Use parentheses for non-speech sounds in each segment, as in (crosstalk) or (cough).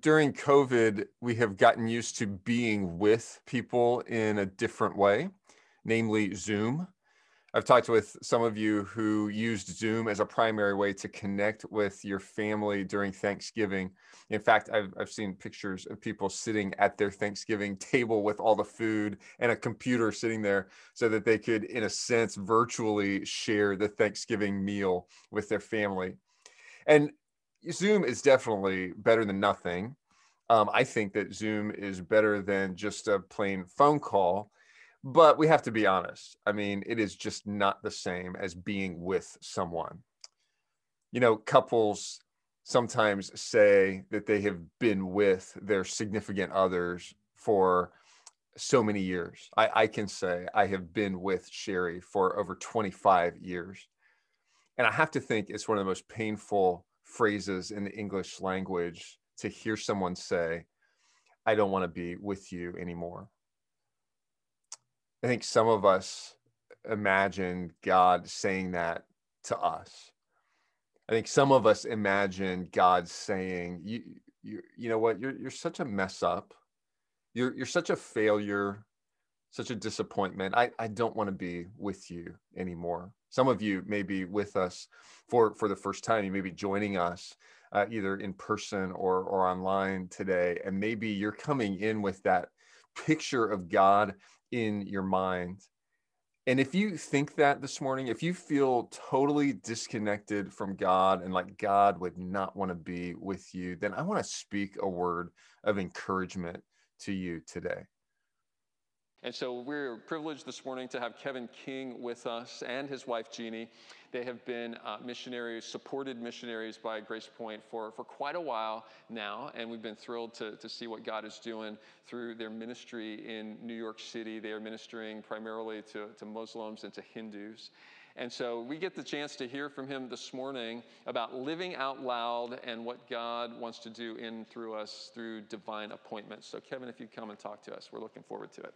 during COVID, we have gotten used to being with people in a different way, namely Zoom. I've talked with some of you who used Zoom as a primary way to connect with your family during Thanksgiving. In fact, I've, I've seen pictures of people sitting at their Thanksgiving table with all the food and a computer sitting there so that they could, in a sense, virtually share the Thanksgiving meal with their family. And Zoom is definitely better than nothing. Um, I think that Zoom is better than just a plain phone call, but we have to be honest. I mean, it is just not the same as being with someone. You know, couples sometimes say that they have been with their significant others for so many years. I, I can say I have been with Sherry for over 25 years. And I have to think it's one of the most painful phrases in the English language to hear someone say, I don't want to be with you anymore. I think some of us imagine God saying that to us. I think some of us imagine God saying, "You, you, you know what? You're you're such a mess up. You're you're such a failure, such a disappointment. I I don't want to be with you anymore." Some of you may be with us for, for the first time. You may be joining us uh, either in person or, or online today. And maybe you're coming in with that picture of God in your mind. And if you think that this morning, if you feel totally disconnected from God and like God would not want to be with you, then I want to speak a word of encouragement to you today. And so we're privileged this morning to have Kevin King with us and his wife Jeannie. They have been uh, missionaries, supported missionaries by Grace Point for, for quite a while now, and we've been thrilled to, to see what God is doing through their ministry in New York City. They are ministering primarily to, to Muslims and to Hindus. And so we get the chance to hear from him this morning about living out loud and what God wants to do in through us through divine appointments. So, Kevin, if you come and talk to us, we're looking forward to it.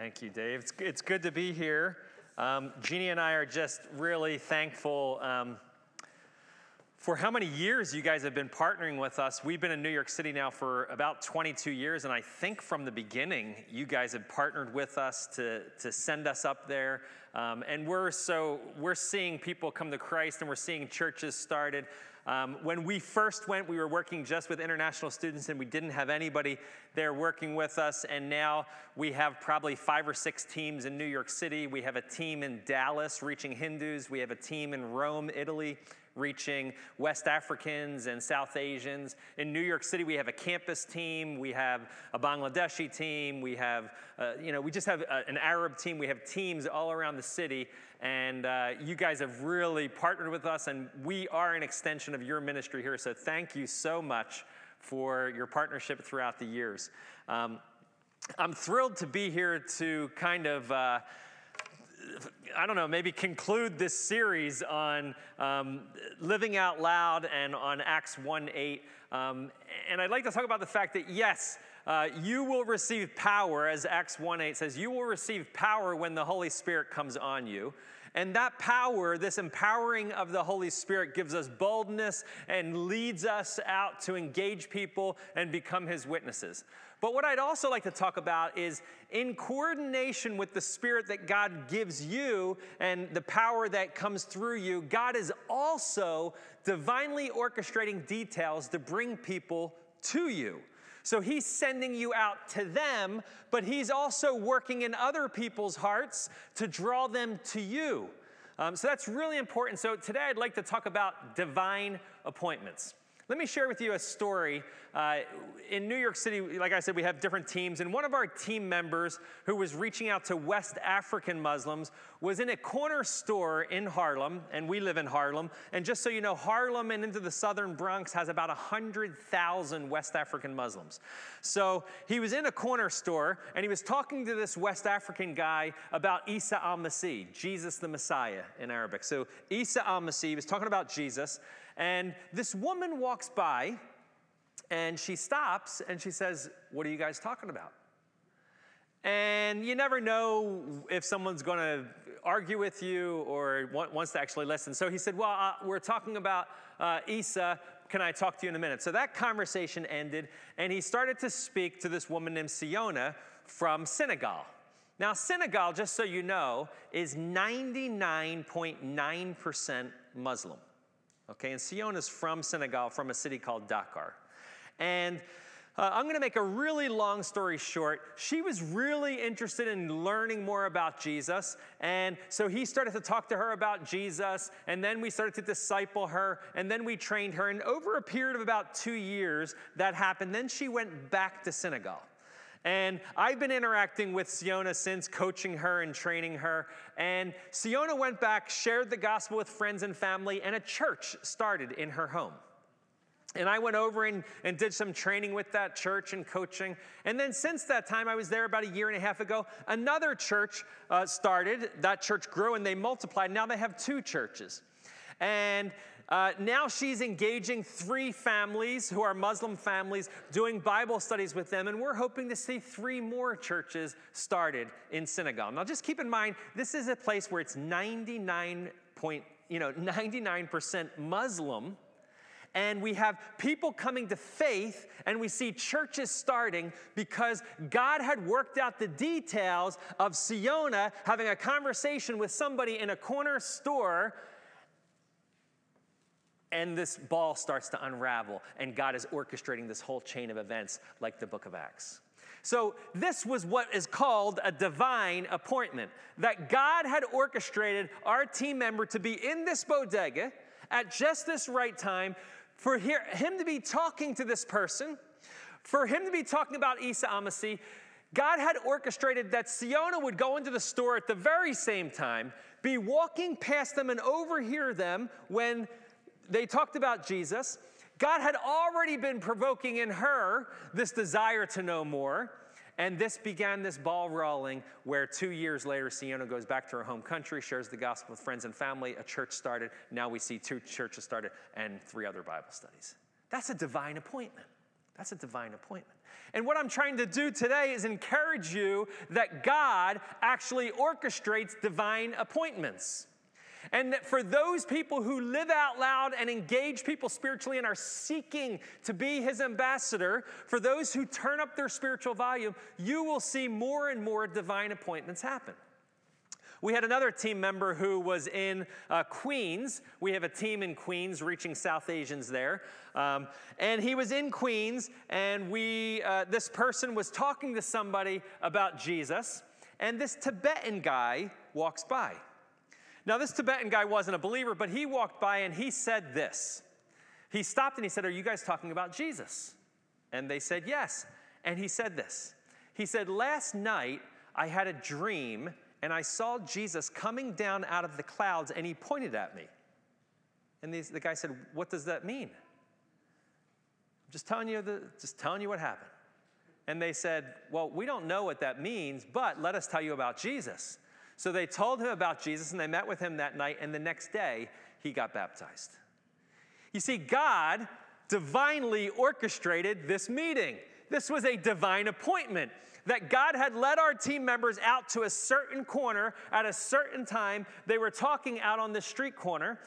Thank you, Dave. It's, it's good to be here. Um, Jeannie and I are just really thankful um, for how many years you guys have been partnering with us. We've been in New York City now for about 22 years, and I think from the beginning, you guys have partnered with us to, to send us up there. Um, and we're so we're seeing people come to Christ, and we're seeing churches started. Um, when we first went, we were working just with international students and we didn't have anybody there working with us. And now we have probably five or six teams in New York City. We have a team in Dallas reaching Hindus. We have a team in Rome, Italy reaching West Africans and South Asians. In New York City, we have a campus team, we have a Bangladeshi team, we have, uh, you know, we just have a, uh, an Arab team, we have teams all around the city. And uh, you guys have really partnered with us, and we are an extension of your ministry here. So thank you so much for your partnership throughout the years. Um, I'm thrilled to be here to kind of. Uh, I don't know, maybe conclude this series on um, living out loud and on Acts 1 8. Um, and I'd like to talk about the fact that, yes, uh, you will receive power, as Acts 1 8 says, you will receive power when the Holy Spirit comes on you. And that power, this empowering of the Holy Spirit, gives us boldness and leads us out to engage people and become His witnesses. But what I'd also like to talk about is in coordination with the Spirit that God gives you and the power that comes through you, God is also divinely orchestrating details to bring people to you. So he's sending you out to them, but he's also working in other people's hearts to draw them to you. Um, so that's really important. So today I'd like to talk about divine appointments. Let me share with you a story. Uh, in New York City, like I said, we have different teams, and one of our team members who was reaching out to West African Muslims was in a corner store in Harlem, and we live in Harlem. And just so you know, Harlem and into the southern Bronx has about 100,000 West African Muslims. So he was in a corner store, and he was talking to this West African guy about Isa al Masih, Jesus the Messiah in Arabic. So Isa al Masih, was talking about Jesus. And this woman walks by and she stops and she says, What are you guys talking about? And you never know if someone's going to argue with you or wants to actually listen. So he said, Well, uh, we're talking about uh, Isa. Can I talk to you in a minute? So that conversation ended, and he started to speak to this woman named Siona from Senegal. Now, Senegal, just so you know, is 99.9% Muslim. Okay, and Siona is from Senegal, from a city called Dakar. And uh, I'm to make a really long story short. She was really interested in learning more about Jesus. And so he started to talk to her about Jesus. And then we started to disciple her. And then we trained her. And over a period of about two years, that happened. Then she went back to Senegal. And I've been interacting with Siona since, coaching her and training her. And Siona went back, shared the gospel with friends and family, and a church started in her home. And I went over and, and did some training with that church and coaching. And then since that time, I was there about a year and a half ago, another church uh, started. That church grew and they multiplied. Now they have two churches. And uh, now she's engaging three families who are Muslim families, doing Bible studies with them, and we're hoping to see three more churches started in Senegal. Now, just keep in mind, this is a place where it's 99 point, you know, 99% Muslim, and we have people coming to faith, and we see churches starting because God had worked out the details of Siona having a conversation with somebody in a corner store and this ball starts to unravel, and God is orchestrating this whole chain of events like the book of Acts. So, this was what is called a divine appointment that God had orchestrated our team member to be in this bodega at just this right time, for him to be talking to this person, for him to be talking about Isa al Masih. God had orchestrated that Siona would go into the store at the very same time, be walking past them and overhear them when they talked about Jesus. God had already been provoking in her this desire to know more. And this began this ball rolling where two years later, Siona goes back to her home country, shares the gospel with friends and family. A church started. Now we see two churches started and three other Bible studies. That's a divine appointment. That's a divine appointment. And what I'm trying to do today is encourage you that God actually orchestrates divine appointments. And that for those people who live out loud and engage people spiritually and are seeking to be his ambassador, for those who turn up their spiritual volume, you will see more and more divine appointments happen. We had another team member who was in uh, Queens. We have a team in Queens reaching South Asians there. Um, and he was in Queens, and we, uh, this person was talking to somebody about Jesus, and this Tibetan guy walks by. Now, this Tibetan guy wasn't a believer, but he walked by and he said this. He stopped and he said, Are you guys talking about Jesus? And they said, Yes. And he said this He said, Last night I had a dream and I saw Jesus coming down out of the clouds and he pointed at me. And these, the guy said, What does that mean? I'm just telling you, the, just telling you what happened. And they said, Well, we don't know what that means, but let us tell you about Jesus. So they told him about Jesus and they met with him that night, and the next day he got baptized. You see, God divinely orchestrated this meeting. This was a divine appointment that God had led our team members out to a certain corner at a certain time. They were talking out on the street corner,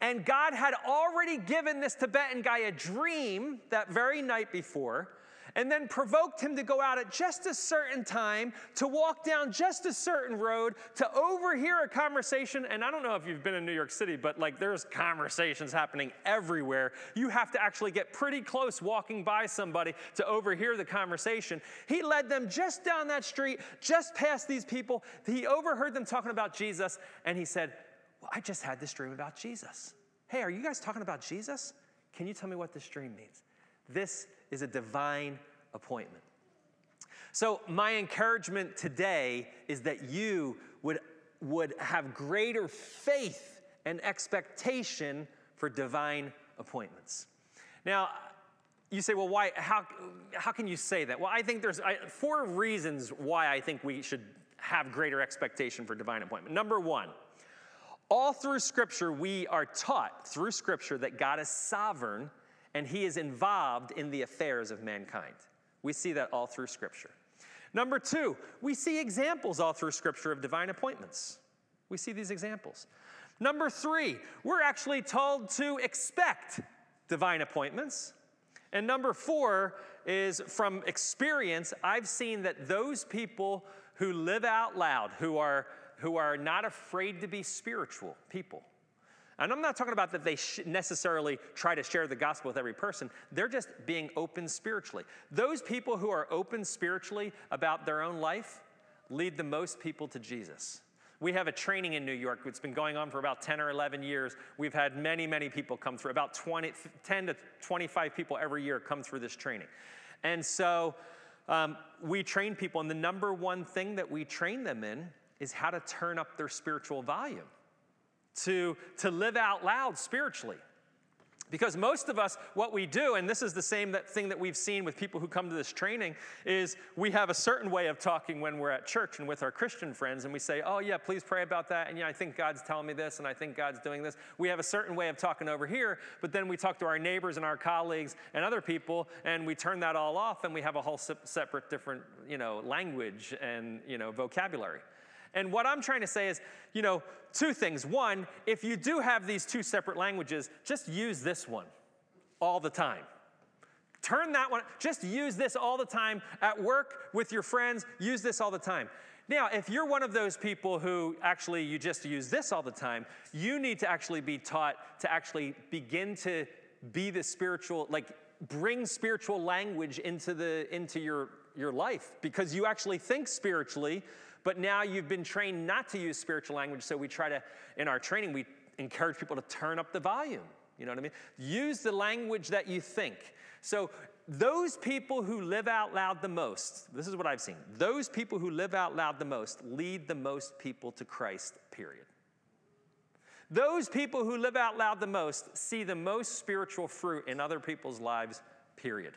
and God had already given this Tibetan guy a dream that very night before and then provoked him to go out at just a certain time, to walk down just a certain road, to overhear a conversation. And I don't know if you've been in New York City, but like there's conversations happening everywhere. You have to actually get pretty close walking by somebody to overhear the conversation. He led them just down that street, just past these people. He overheard them talking about Jesus, and he said, Well, I just had this dream about Jesus. Hey, are you guys talking about Jesus? Can you tell me what this dream means? This is a divine appointment. So, my encouragement today is that you would, would have greater faith and expectation for divine appointments. Now, you say, well, why, how, how can you say that? Well, I think there's I, four reasons why I think we should have greater expectation for divine appointment. Number one, all through Scripture, we are taught through Scripture that God is sovereign and he is involved in the affairs of mankind. We see that all through Scripture. Number two, we see examples all through Scripture of divine appointments. We see these examples. Number three, we're actually told to expect divine appointments. And number four is from experience, I've seen that those people who live out loud, who are, who are not afraid to be spiritual people, and I'm not talking about that they necessarily try to share the gospel with every person. They're just being open spiritually. Those people who are open spiritually about their own life lead the most people to Jesus. We have a training in New York. It's been going on for about 10 or 11 years. We've had many, many people come through, about 20, 10 to 25 people every year come through this training. And so um, we train people, and the number one thing that we train them in is how to turn up their spiritual volume, to, to live out loud spiritually. Because most of us, what we do, and this is the same that thing that we've seen with people who come to this training, is we have a certain way of talking when we're at church and with our Christian friends, and we say, Oh, yeah, please pray about that. And yeah, I think God's telling me this, and I think God's doing this. We have a certain way of talking over here, but then we talk to our neighbors and our colleagues and other people, and we turn that all off, and we have a whole separate, different, you know, language and, you know, vocabulary. And what I'm trying to say is, you know, two things. One, if you do have these two separate languages, just use this one all the time. Turn that one, just use this all the time at work with your friends, use this all the time. Now, if you're one of those people who actually you just use this all the time, you need to actually be taught to actually begin to be the spiritual, like bring spiritual language into the into your your life because you actually think spiritually but now you've been trained not to use spiritual language, so we try to, in our training, we encourage people to turn up the volume. You know what I mean? Use the language that you think. So, those people who live out loud the most, this is what I've seen, those people who live out loud the most lead the most people to Christ, period. Those people who live out loud the most see the most spiritual fruit in other people's lives, period.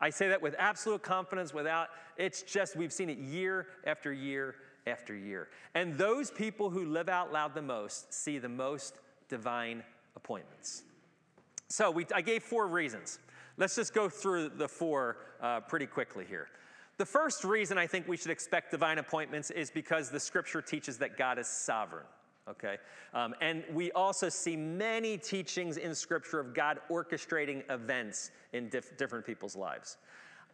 I say that with absolute confidence, without, it's just, we've seen it year after year after year. And those people who live out loud the most see the most divine appointments. So we, I gave four reasons. Let's just go through the four uh, pretty quickly here. The first reason I think we should expect divine appointments is because the scripture teaches that God is sovereign okay? Um, and we also see many teachings in Scripture of God orchestrating events in diff- different people's lives.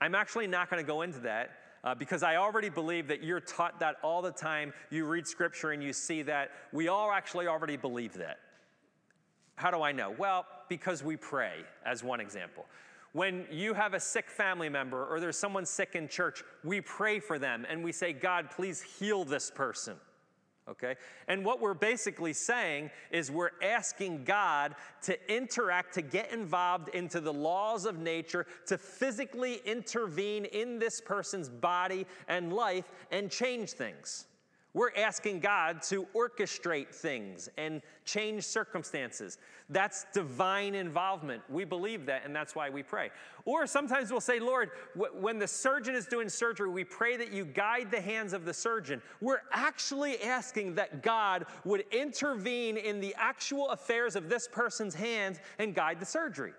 I'm actually not going to go into that. Uh, because I already believe that you're taught that all the time. You read scripture and you see that. We all actually already believe that. How do I know? Well, because we pray, as one example. When you have a sick family member or there's someone sick in church, we pray for them and we say, God, please heal this person okay? And what we're basically saying is we're asking God to interact, to get involved into the laws of nature, to physically intervene in this person's body and life and change things. We're asking God to orchestrate things and change circumstances. That's divine involvement. We believe that, and that's why we pray. Or sometimes we'll say, Lord, when the surgeon is doing surgery, we pray that you guide the hands of the surgeon. We're actually asking that God would intervene in the actual affairs of this person's hands and guide the surgery.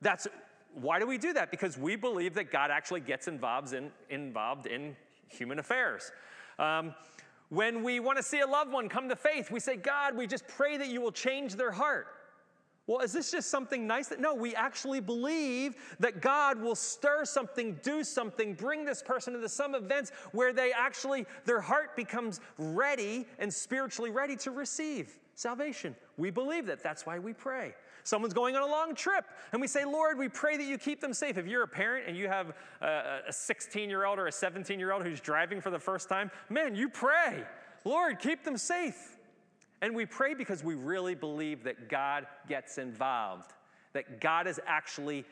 That's why do we do that? Because we believe that God actually gets involved in, involved in human affairs. Um, when we want to see a loved one come to faith, we say, God, we just pray that you will change their heart. Well, is this just something nice? That, no, we actually believe that God will stir something, do something, bring this person into some events where they actually, their heart becomes ready and spiritually ready to receive salvation. We believe that. That's why we pray. Someone's going on a long trip, and we say, Lord, we pray that you keep them safe. If you're a parent and you have a 16 year old or a 17 year old who's driving for the first time, man, you pray, Lord, keep them safe. And we pray because we really believe that God gets involved, that God is actually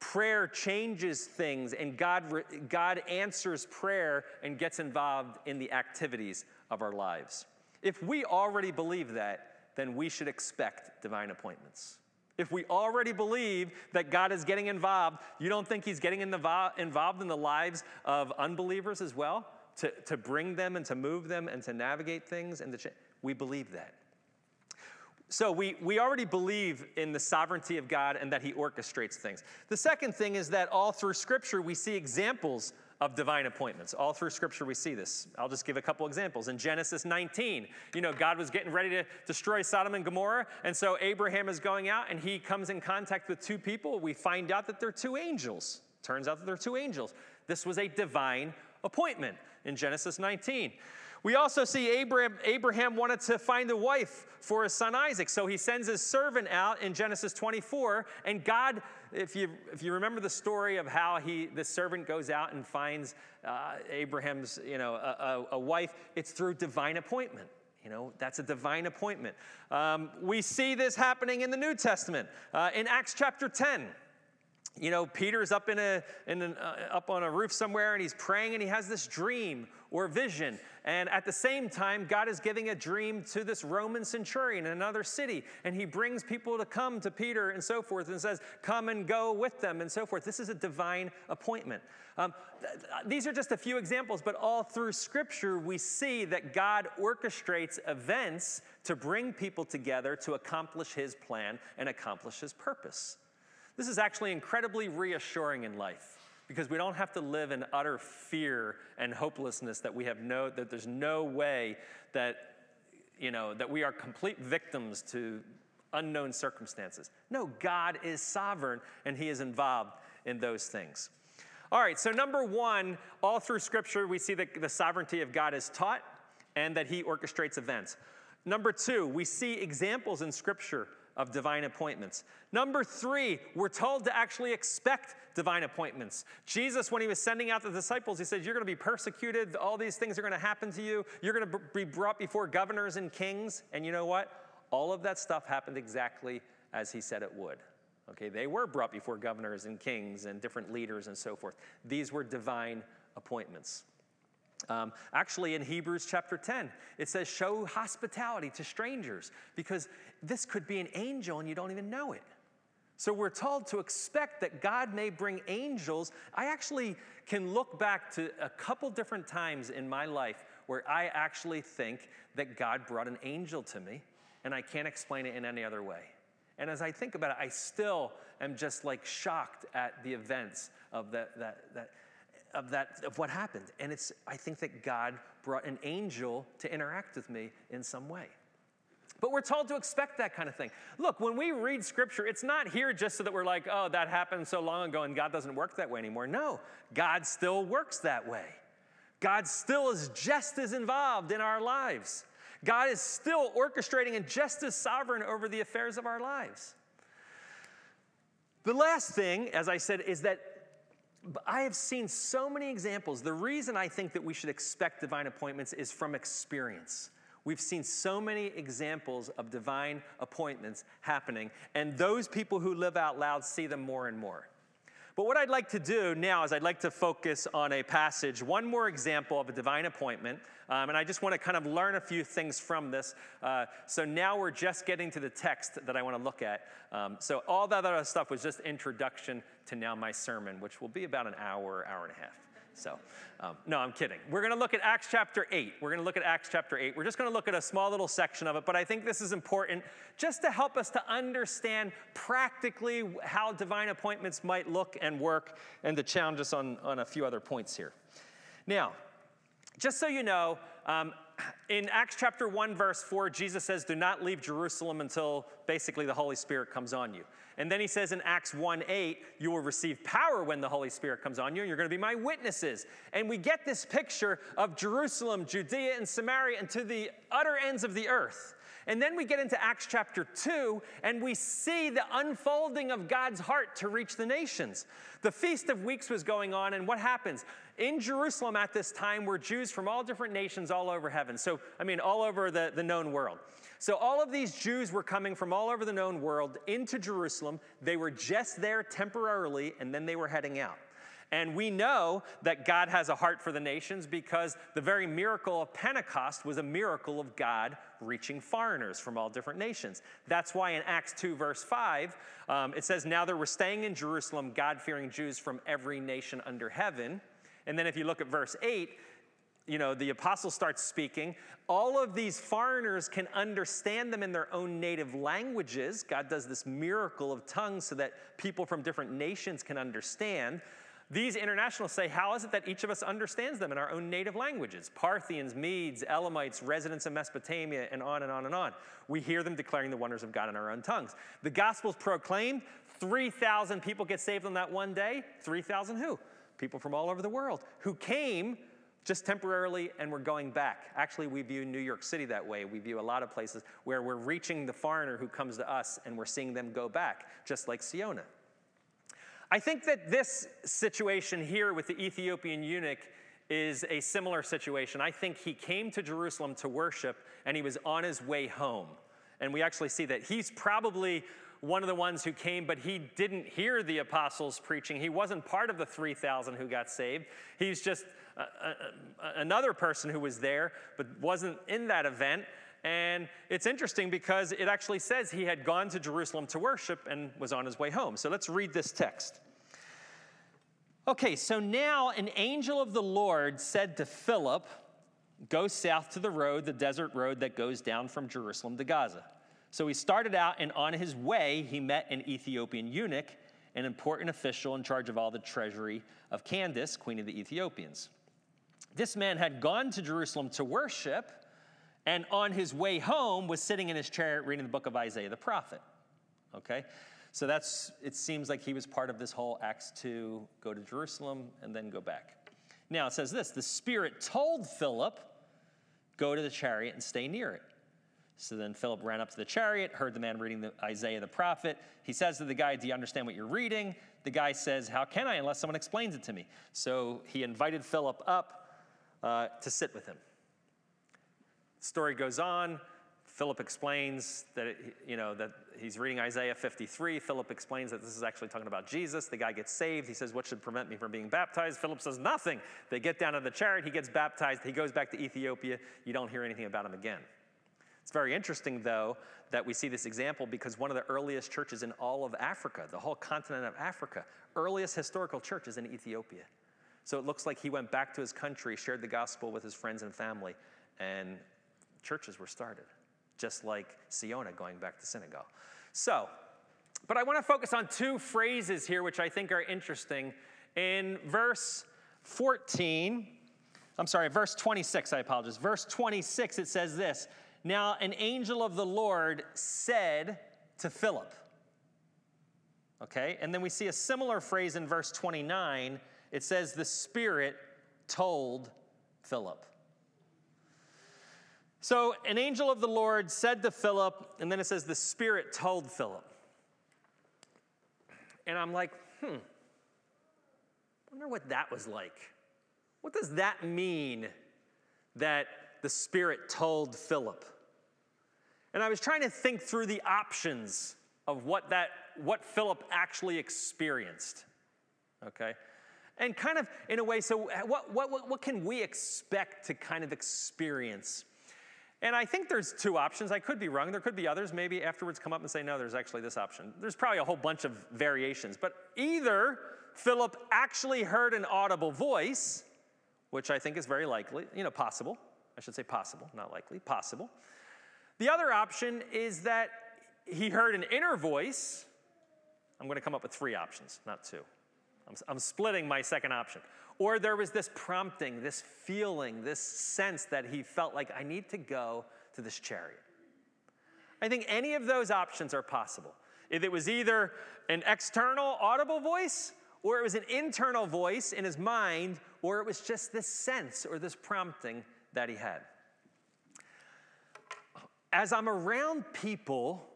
prayer changes things and God, God answers prayer and gets involved in the activities of our lives. If we already believe that, then we should expect divine appointments. If we already believe that God is getting involved, you don't think He's getting involved in the lives of unbelievers as well? To, to bring them and to move them and to navigate things and to we believe that. So we, we already believe in the sovereignty of God and that He orchestrates things. The second thing is that all through Scripture we see examples of divine appointments. All through Scripture, we see this. I'll just give a couple examples. In Genesis 19, you know, God was getting ready to destroy Sodom and Gomorrah, and so Abraham is going out and he comes in contact with two people. We find out that they're two angels. Turns out that they're two angels. This was a divine appointment in Genesis 19. We also see Abraham, Abraham wanted to find a wife for his son Isaac. So he sends his servant out in Genesis 24. And God, if you, if you remember the story of how he, the servant goes out and finds uh, Abraham's, you know, a, a, a wife, it's through divine appointment. You know, that's a divine appointment. Um, we see this happening in the New Testament. Uh, in Acts chapter 10, you know, Peter's up in a, in an, uh, up on a roof somewhere and he's praying and he has this dream or vision. And at the same time, God is giving a dream to this Roman centurion in another city. And he brings people to come to Peter and so forth and says, Come and go with them and so forth. This is a divine appointment. Um, th- these are just a few examples, but all through Scripture, we see that God orchestrates events to bring people together to accomplish his plan and accomplish his purpose. This is actually incredibly reassuring in life because we don't have to live in utter fear and hopelessness that we have no that there's no way that you know that we are complete victims to unknown circumstances. No, God is sovereign and he is involved in those things. All right, so number 1, all through scripture we see that the sovereignty of God is taught and that he orchestrates events. Number 2, we see examples in scripture of divine appointments. Number three, we're told to actually expect divine appointments. Jesus, when he was sending out the disciples, he said, You're going to be persecuted. All these things are going to happen to you. You're going to be brought before governors and kings. And you know what? All of that stuff happened exactly as he said it would. Okay, they were brought before governors and kings and different leaders and so forth. These were divine appointments. Um, actually, in Hebrews chapter 10, it says, Show hospitality to strangers because this could be an angel and you don't even know it. So we're told to expect that God may bring angels. I actually can look back to a couple different times in my life where I actually think that God brought an angel to me and I can't explain it in any other way. And as I think about it, I still am just like shocked at the events of that, that, that of that of what happened. And it's i think that god brought an angel to interact with me in some way. But we're told to expect that kind of thing. Look when we read scripture it's not here just so that we're like oh that happened so long ago and god doesn't work that way anymore. No god still works that way. God still is just as involved in our lives. God is still orchestrating and just as sovereign over the affairs of our lives. The last thing, as I said, is that I have seen so many examples. The reason I think that we should expect divine appointments is from experience. We've seen so many examples of divine appointments happening, and those people who live out loud see them more and more. But what I'd like to do now is I'd like to focus on a passage, one more example of a divine appointment. Um, and I just want to kind of learn a few things from this. Uh, so now we're just getting to the text that I want to look at. Um, so all that other stuff was just introduction to now my sermon, which will be about an hour, hour and a half. So, um, no, I'm kidding. We're going to look at Acts chapter 8. We're going to look at Acts chapter 8. We're just going to look at a small little section of it, but I think this is important just to help us to understand practically how divine appointments might look and work and to challenge us on, on a few other points here. Now, just so you know, um, in Acts chapter 1, verse 4, Jesus says, Do not leave Jerusalem until basically the Holy Spirit comes on you. And then he says in Acts 1 8, you will receive power when the Holy Spirit comes on you, and you're going to be my witnesses. And we get this picture of Jerusalem, Judea, and Samaria, and to the utter ends of the earth. And then we get into Acts chapter 2, and we see the unfolding of God's heart to reach the nations. The Feast of Weeks was going on, and what happens? In Jerusalem at this time were Jews from all different nations all over heaven. So, I mean, all over the, the known world. So, all of these Jews were coming from all over the known world into Jerusalem. They were just there temporarily, and then they were heading out. And we know that God has a heart for the nations because the very miracle of Pentecost was a miracle of God reaching foreigners from all different nations. That's why in Acts 2, verse 5, um, it says, Now there were staying in Jerusalem God fearing Jews from every nation under heaven. And then if you look at verse 8, you know, the apostle starts speaking. All of these foreigners can understand them in their own native languages. God does this miracle of tongues so that people from different nations can understand. These internationalists say, How is it that each of us understands them in our own native languages? Parthians, Medes, Elamites, residents of Mesopotamia, and on and on and on. We hear them declaring the wonders of God in our own tongues. The gospel's proclaimed, 3,000 people get saved on that one day. 3,000 who? People from all over the world who came just temporarily and we're going back. Actually, we view New York City that way. We view a lot of places where we're reaching the foreigner who comes to us and we're seeing them go back, just like Siona. I think that this situation here with the Ethiopian eunuch is a similar situation. I think he came to Jerusalem to worship and he was on his way home. And we actually see that he's probably one of the ones who came, but he didn't hear the apostles preaching. He wasn't part of the 3,000 who got saved. He's just a, a, another person who was there, but wasn't in that event. And it's interesting because it actually says he had gone to Jerusalem to worship and was on his way home. So let's read this text. Okay, so now an angel of the Lord said to Philip, Go south to the road, the desert road that goes down from Jerusalem to Gaza. So he started out, and on his way, he met an Ethiopian eunuch, an important official in charge of all the treasury of Candace, queen of the Ethiopians. This man had gone to Jerusalem to worship, and on his way home was sitting in his chariot reading the book of Isaiah the prophet. Okay? So that's, it seems like he was part of this whole Acts 2 go to Jerusalem and then go back. Now it says this the Spirit told Philip, go to the chariot and stay near it. So then Philip ran up to the chariot, heard the man reading the Isaiah the prophet. He says to the guy, Do you understand what you're reading? The guy says, How can I unless someone explains it to me? So he invited Philip up uh, to sit with him. The story goes on. Philip explains that, it, you know, that he's reading Isaiah 53. Philip explains that this is actually talking about Jesus. The guy gets saved. He says, What should prevent me from being baptized? Philip says, Nothing. They get down to the chariot. He gets baptized. He goes back to Ethiopia. You don't hear anything about him again. It's very interesting, though, that we see this example because one of the earliest churches in all of Africa, the whole continent of Africa, earliest historical church is in Ethiopia. So it looks like he went back to his country, shared the gospel with his friends and family, and churches were started just like Siona going back to Senegal. So, but I want to focus on two phrases here which I think are interesting. In verse 14, I'm sorry, verse 26, I apologize. Verse 26, it says this Now an angel of the Lord said to Philip, Okay, and then we see a similar phrase in verse 29. It says, The Spirit told Philip. So an angel of the Lord said to Philip, and then it says, the Spirit told Philip. And I'm like, hmm, wonder what that was like. What does that mean that the Spirit told Philip? And I was trying to think through the options of what that what Philip actually experienced. Okay? And kind of in a way, so what, what, what can we expect to kind of experience and I think there's two options. I could be wrong. There could be others. Maybe afterwards come up and say, no, there's actually this option. There's probably a whole bunch of variations. But either Philip actually heard an audible voice, which I think is very likely, you know, possible. I should say possible, not likely, possible. The other option is that he heard an inner voice. I'm going to come up with three options, not two. I'm, I'm splitting my second option. Or there was this prompting, this feeling, this sense that he felt like, I need to go to this chariot. I think any of those options are possible. If it was either an external audible voice, or it was an internal voice in his mind, or it was just this sense or this prompting that he had. As I'm around people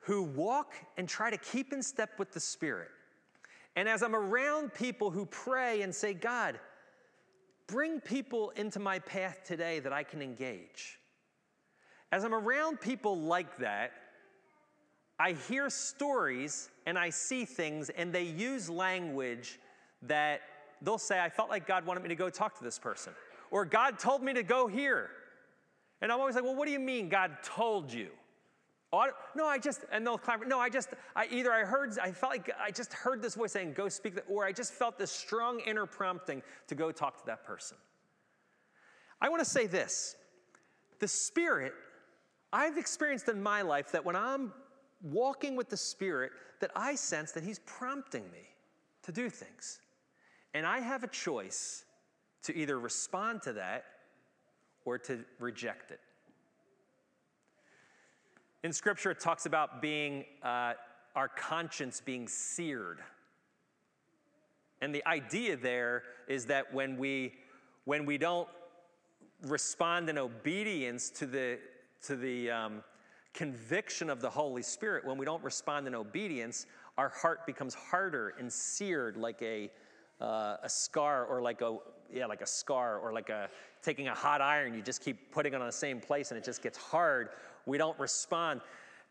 who walk and try to keep in step with the Spirit, and as I'm around people who pray and say, God, bring people into my path today that I can engage. As I'm around people like that, I hear stories and I see things, and they use language that they'll say, I felt like God wanted me to go talk to this person, or God told me to go here. And I'm always like, well, what do you mean God told you? Oh, no, I just, and they'll clap. No, I just, I either I heard, I felt like I just heard this voice saying, go speak, or I just felt this strong inner prompting to go talk to that person. I want to say this the Spirit, I've experienced in my life that when I'm walking with the Spirit, that I sense that He's prompting me to do things. And I have a choice to either respond to that or to reject it. In Scripture, it talks about being uh, our conscience being seared. And the idea there is that when we when we don't respond in obedience to the to the um, conviction of the Holy Spirit, when we don't respond in obedience, our heart becomes harder and seared like a uh, a scar or like a yeah like a scar or like a taking a hot iron you just keep putting it on the same place and it just gets hard. We don't respond.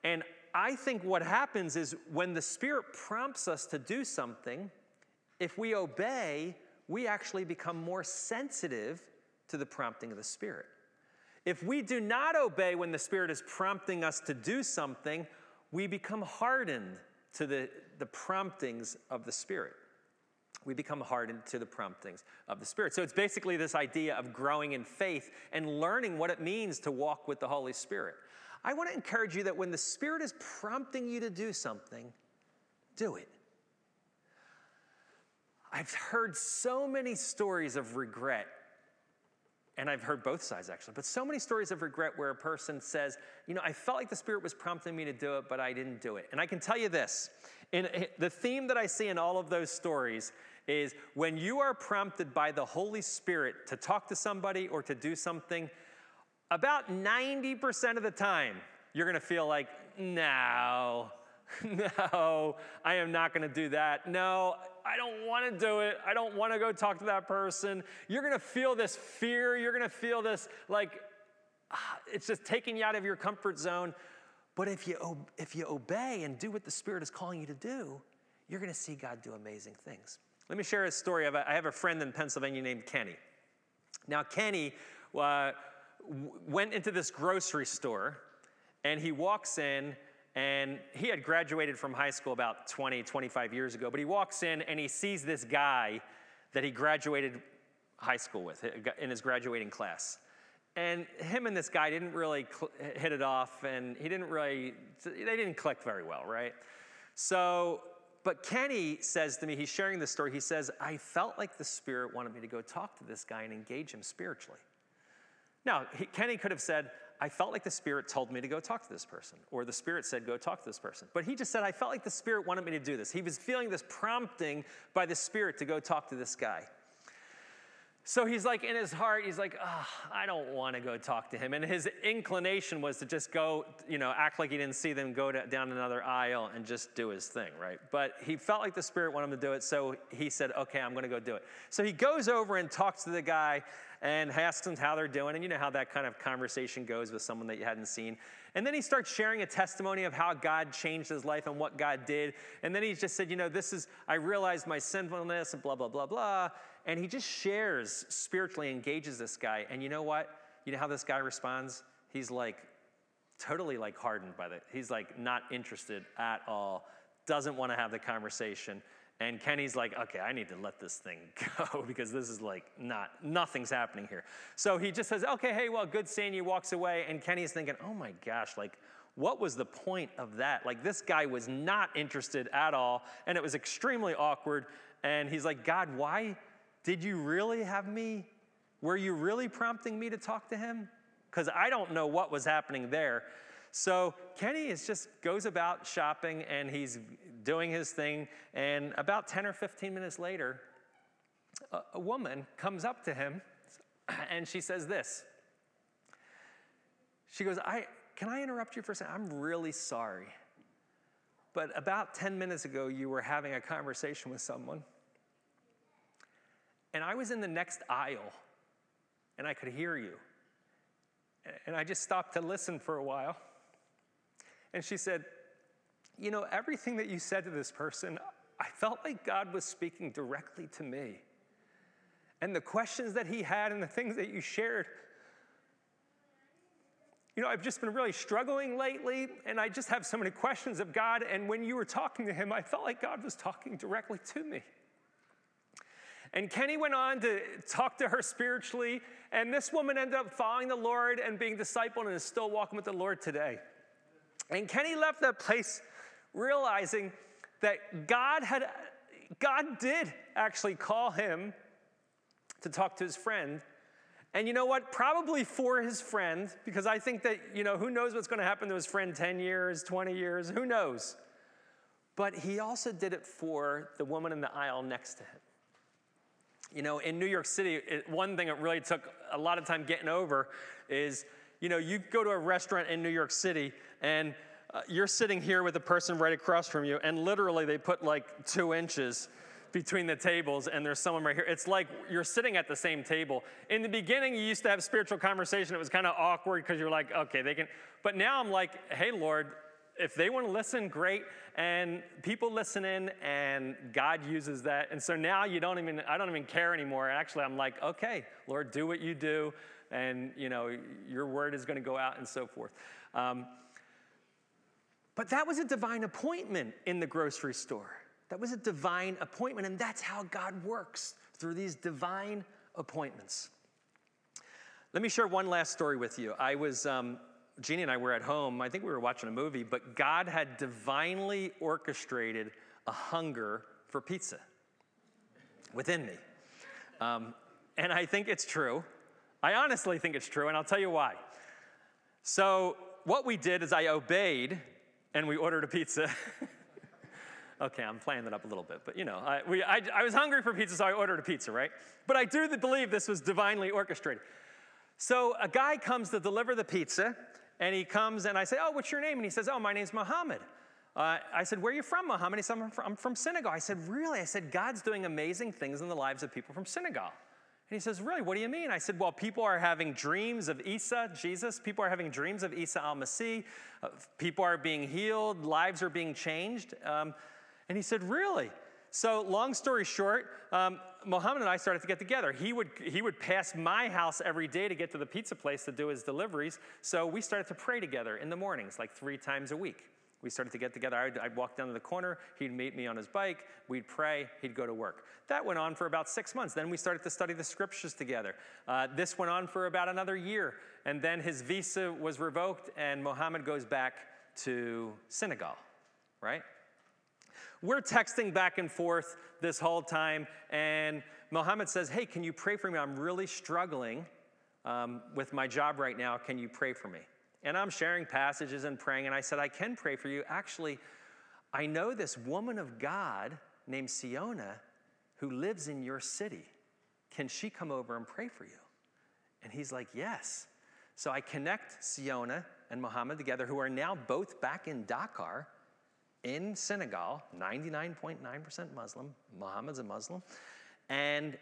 And i think what happens is when the spirit prompts us to do something if we obey we actually become more sensitive to the prompting of the spirit. If we do not obey when the spirit is prompting us to do something we become hardened to the, the promptings of the spirit we become hardened to the promptings of the Spirit. So it's basically this idea of growing in faith and learning what it means to walk with the Holy Spirit. I want to encourage you that when the Spirit is prompting you to do something, do it. I've heard so many stories of regret, and I've heard both sides actually, but so many stories of regret where a person says, You know, I felt like the Spirit was prompting me to do it, but I didn't do it. And I can tell you this in, eh, the theme that I see in all of those stories is when you are prompted by the Holy Spirit to talk to somebody or to do something, about 90% of the time, you're gonna feel like, no, (laughs) no, I am not gonna do that. No, I don't wanna do it. I don't wanna go talk to that person. You're gonna feel this fear. You're gonna feel this, like, ah, it's just taking you out of your comfort zone. But if you, if you obey and do what the Spirit is calling you to do, you're gonna see God do amazing things. Let me share a story. I have a friend in Pennsylvania named Kenny. Now, Kenny uh, went into this grocery store and he walks in and he had graduated from high school about 20, 25 years ago, but he walks in and he sees this guy that he graduated high school with in his graduating class. And him and this guy didn't really cl- hit it off, and he didn't really, they didn't click very well, right? So but Kenny says to me, he's sharing this story. He says, I felt like the Spirit wanted me to go talk to this guy and engage him spiritually. Now, he, Kenny could have said, I felt like the Spirit told me to go talk to this person, or the Spirit said, go talk to this person. But he just said, I felt like the Spirit wanted me to do this. He was feeling this prompting by the Spirit to go talk to this guy. So he's like in his heart, he's like, oh, I don't want to go talk to him. And his inclination was to just go, you know, act like he didn't see them, go to, down another aisle and just do his thing, right? But he felt like the Spirit wanted him to do it. So he said, okay, I'm going to go do it. So he goes over and talks to the guy and asks him how they're doing. And you know how that kind of conversation goes with someone that you hadn't seen. And then he starts sharing a testimony of how God changed his life and what God did. And then he just said, you know, this is, I realized my sinfulness and blah, blah, blah, blah. And he just shares spiritually, engages this guy. And you know what? You know how this guy responds? He's like totally like hardened by that. He's like not interested at all, doesn't want to have the conversation. And Kenny's like, okay, I need to let this thing (laughs) go because this is like not, nothing's happening here. So he just says, okay, hey, well, good seeing you, walks away. And Kenny's thinking, oh my gosh, like, what was the point of that? Like, this guy was not interested at all, and it was extremely awkward. And he's like, God, why did you really have me? Were you really prompting me to talk to him? Because I don't know what was happening there. So Kenny is just goes about shopping and he's doing his thing. And about 10 or 15 minutes later, a, a woman comes up to him (clears throat) and she says this. She goes, I, Can I interrupt you for a second? I'm really sorry. But about 10 minutes ago, you were having a conversation with someone. And I was in the next aisle and I could hear you. And I just stopped to listen for a while. And she said, You know, everything that you said to this person, I felt like God was speaking directly to me. And the questions that he had and the things that you shared, you know, I've just been really struggling lately, and I just have so many questions of God. And when you were talking to him, I felt like God was talking directly to me. And Kenny went on to talk to her spiritually, and this woman ended up following the Lord and being discipled and is still walking with the Lord today. And Kenny left that place realizing that God had God did actually call him to talk to his friend. And you know what? Probably for his friend, because I think that, you know, who knows what's going to happen to his friend 10 years, 20 years, who knows? But he also did it for the woman in the aisle next to him. You know, in New York City, it, one thing that really took a lot of time getting over is, you know, you go to a restaurant in New York City and uh, you're sitting here with a person right across from you, and literally they put like two inches between the tables and there's someone right here. It's like you're sitting at the same table. In the beginning, you used to have spiritual conversation. It was kind of awkward because you're like, okay, they can. But now I'm like, hey, Lord, if they want to listen, great. And people listen in, and God uses that. And so now you don't even, I don't even care anymore. Actually, I'm like, okay, Lord, do what you do, and you know, your word is going to go out and so forth. Um, but that was a divine appointment in the grocery store. That was a divine appointment, and that's how God works through these divine appointments. Let me share one last story with you. I was, um, Jeannie and I were at home. I think we were watching a movie, but God had divinely orchestrated a hunger for pizza within me. Um, and I think it's true. I honestly think it's true, and I'll tell you why. So, what we did is I obeyed and we ordered a pizza. (laughs) okay, I'm playing that up a little bit, but you know, I, we, I, I was hungry for pizza, so I ordered a pizza, right? But I do believe this was divinely orchestrated. So a guy comes to deliver the pizza, and he comes and I say, Oh, what's your name? And he says, Oh, my name's Muhammad. Uh, I said, Where are you from, Muhammad? He said, I'm from, I'm from Senegal. I said, Really? I said, God's doing amazing things in the lives of people from Senegal. And he says, Really, what do you mean? I said, Well, people are having dreams of Isa, Jesus. People are having dreams of Isa al Masih. Uh, people are being healed. Lives are being changed. Um, and he said, Really? So, long story short, um, Mohammed and I started to get together. He would, he would pass my house every day to get to the pizza place to do his deliveries. So, we started to pray together in the mornings, like three times a week. We started to get together. I'd, I'd, walk down to the corner. He'd meet me on his bike. We'd pray. He'd go to work. That went on for about six months. Then we started to study the scriptures together. Uh, this went on for about another year. And then his visa was revoked, and Mohammed goes back to Senegal, right? We're texting back and forth this whole time, and Mohammed says, Hey, can you pray for me? I'm really struggling um, with my job right now. Can you pray for me? And I'm sharing passages and praying, and I said, I can pray for you. Actually, I know this woman of God named Siona who lives in your city. Can she come over and pray for you? And he's like, Yes. So I connect Siona and Muhammad together, who are now both back in Dakar in Senegal, 99.9% Muslim. Muhammad's a Muslim. And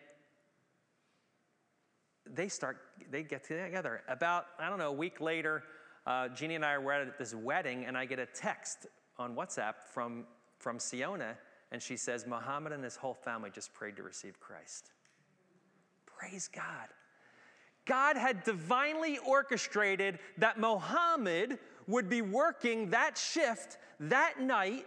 they start, they get together. About, I don't know, a week later, uh, Jeannie and I were at this wedding, and I get a text on WhatsApp from, from Siona, and she says, Muhammad and his whole family just prayed to receive Christ. Praise God. God had divinely orchestrated that Muhammad would be working that shift that night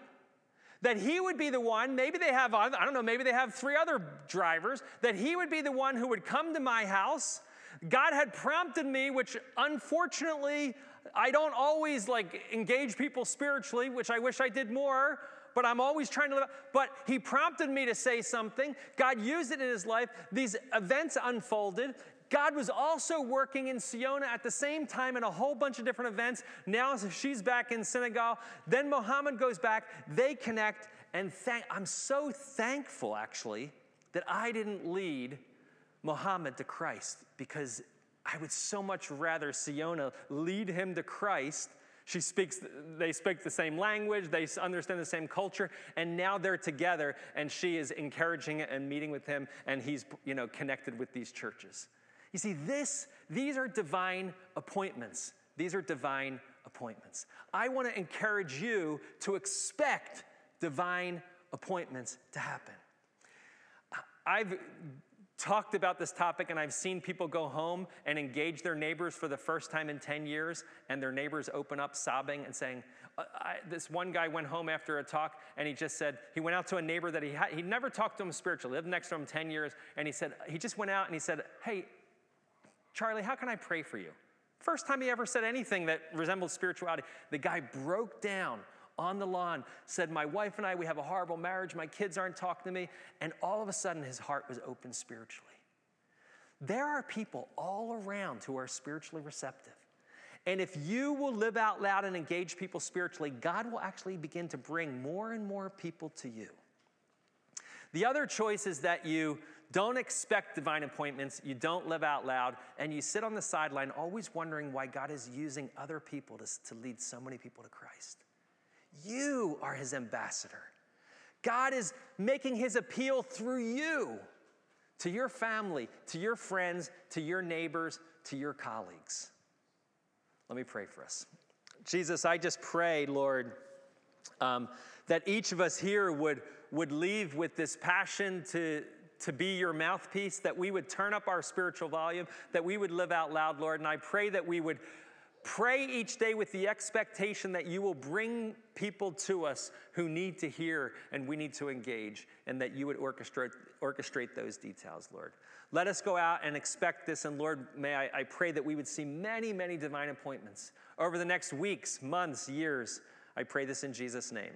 that he would be the one, maybe they have, I don't know, maybe they have three other drivers, that he would be the one who would come to my house. God had prompted me, which unfortunately I don't always like engage people spiritually, which I wish I did more, but I'm always trying to live. But he prompted me to say something. God used it in his life. These events unfolded. God was also working in Siona at the same time in a whole bunch of different events. Now she's back in Senegal. Then Mohammed goes back. They connect. And thank, I'm so thankful, actually, that I didn't lead Mohammed to Christ because I would so much rather Siona lead him to Christ. She speaks, they speak the same language, they understand the same culture, and now they're together, and she is encouraging and meeting with him, and he's you know connected with these churches. You see, this, these are divine appointments. These are divine appointments. I want to encourage you to expect divine appointments to happen. I've talked about this topic and I've seen people go home and engage their neighbors for the first time in 10 years, and their neighbors open up sobbing and saying, This one guy went home after a talk and he just said, he went out to a neighbor that he had, he never talked to him spiritually, lived next to him 10 years, and he said, he just went out and he said, Hey, Charlie, how can I pray for you? First time he ever said anything that resembled spirituality. The guy broke down on the lawn, said, My wife and I, we have a horrible marriage. My kids aren't talking to me. And all of a sudden, his heart was open spiritually. There are people all around who are spiritually receptive. And if you will live out loud and engage people spiritually, God will actually begin to bring more and more people to you. The other choice is that you don't expect divine appointments, you don't live out loud, and you sit on the sideline always wondering why God is using other people to, to lead so many people to Christ. You are his ambassador. God is making his appeal through you to your family, to your friends, to your neighbors, to your colleagues. Let me pray for us. Jesus, I just pray, Lord, um, that each of us here would, would leave with this passion to, to be your mouthpiece, that we would turn up our spiritual volume, that we would live out loud, Lord. And I pray that we would pray each day with the expectation that you will bring people to us who need to hear and we need to engage, and that you would orchestrate, orchestrate those details, Lord. Let us go out and expect this. And Lord, may I, I pray that we would see many, many divine appointments over the next weeks, months, years. I pray this in Jesus' name.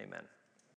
Amen.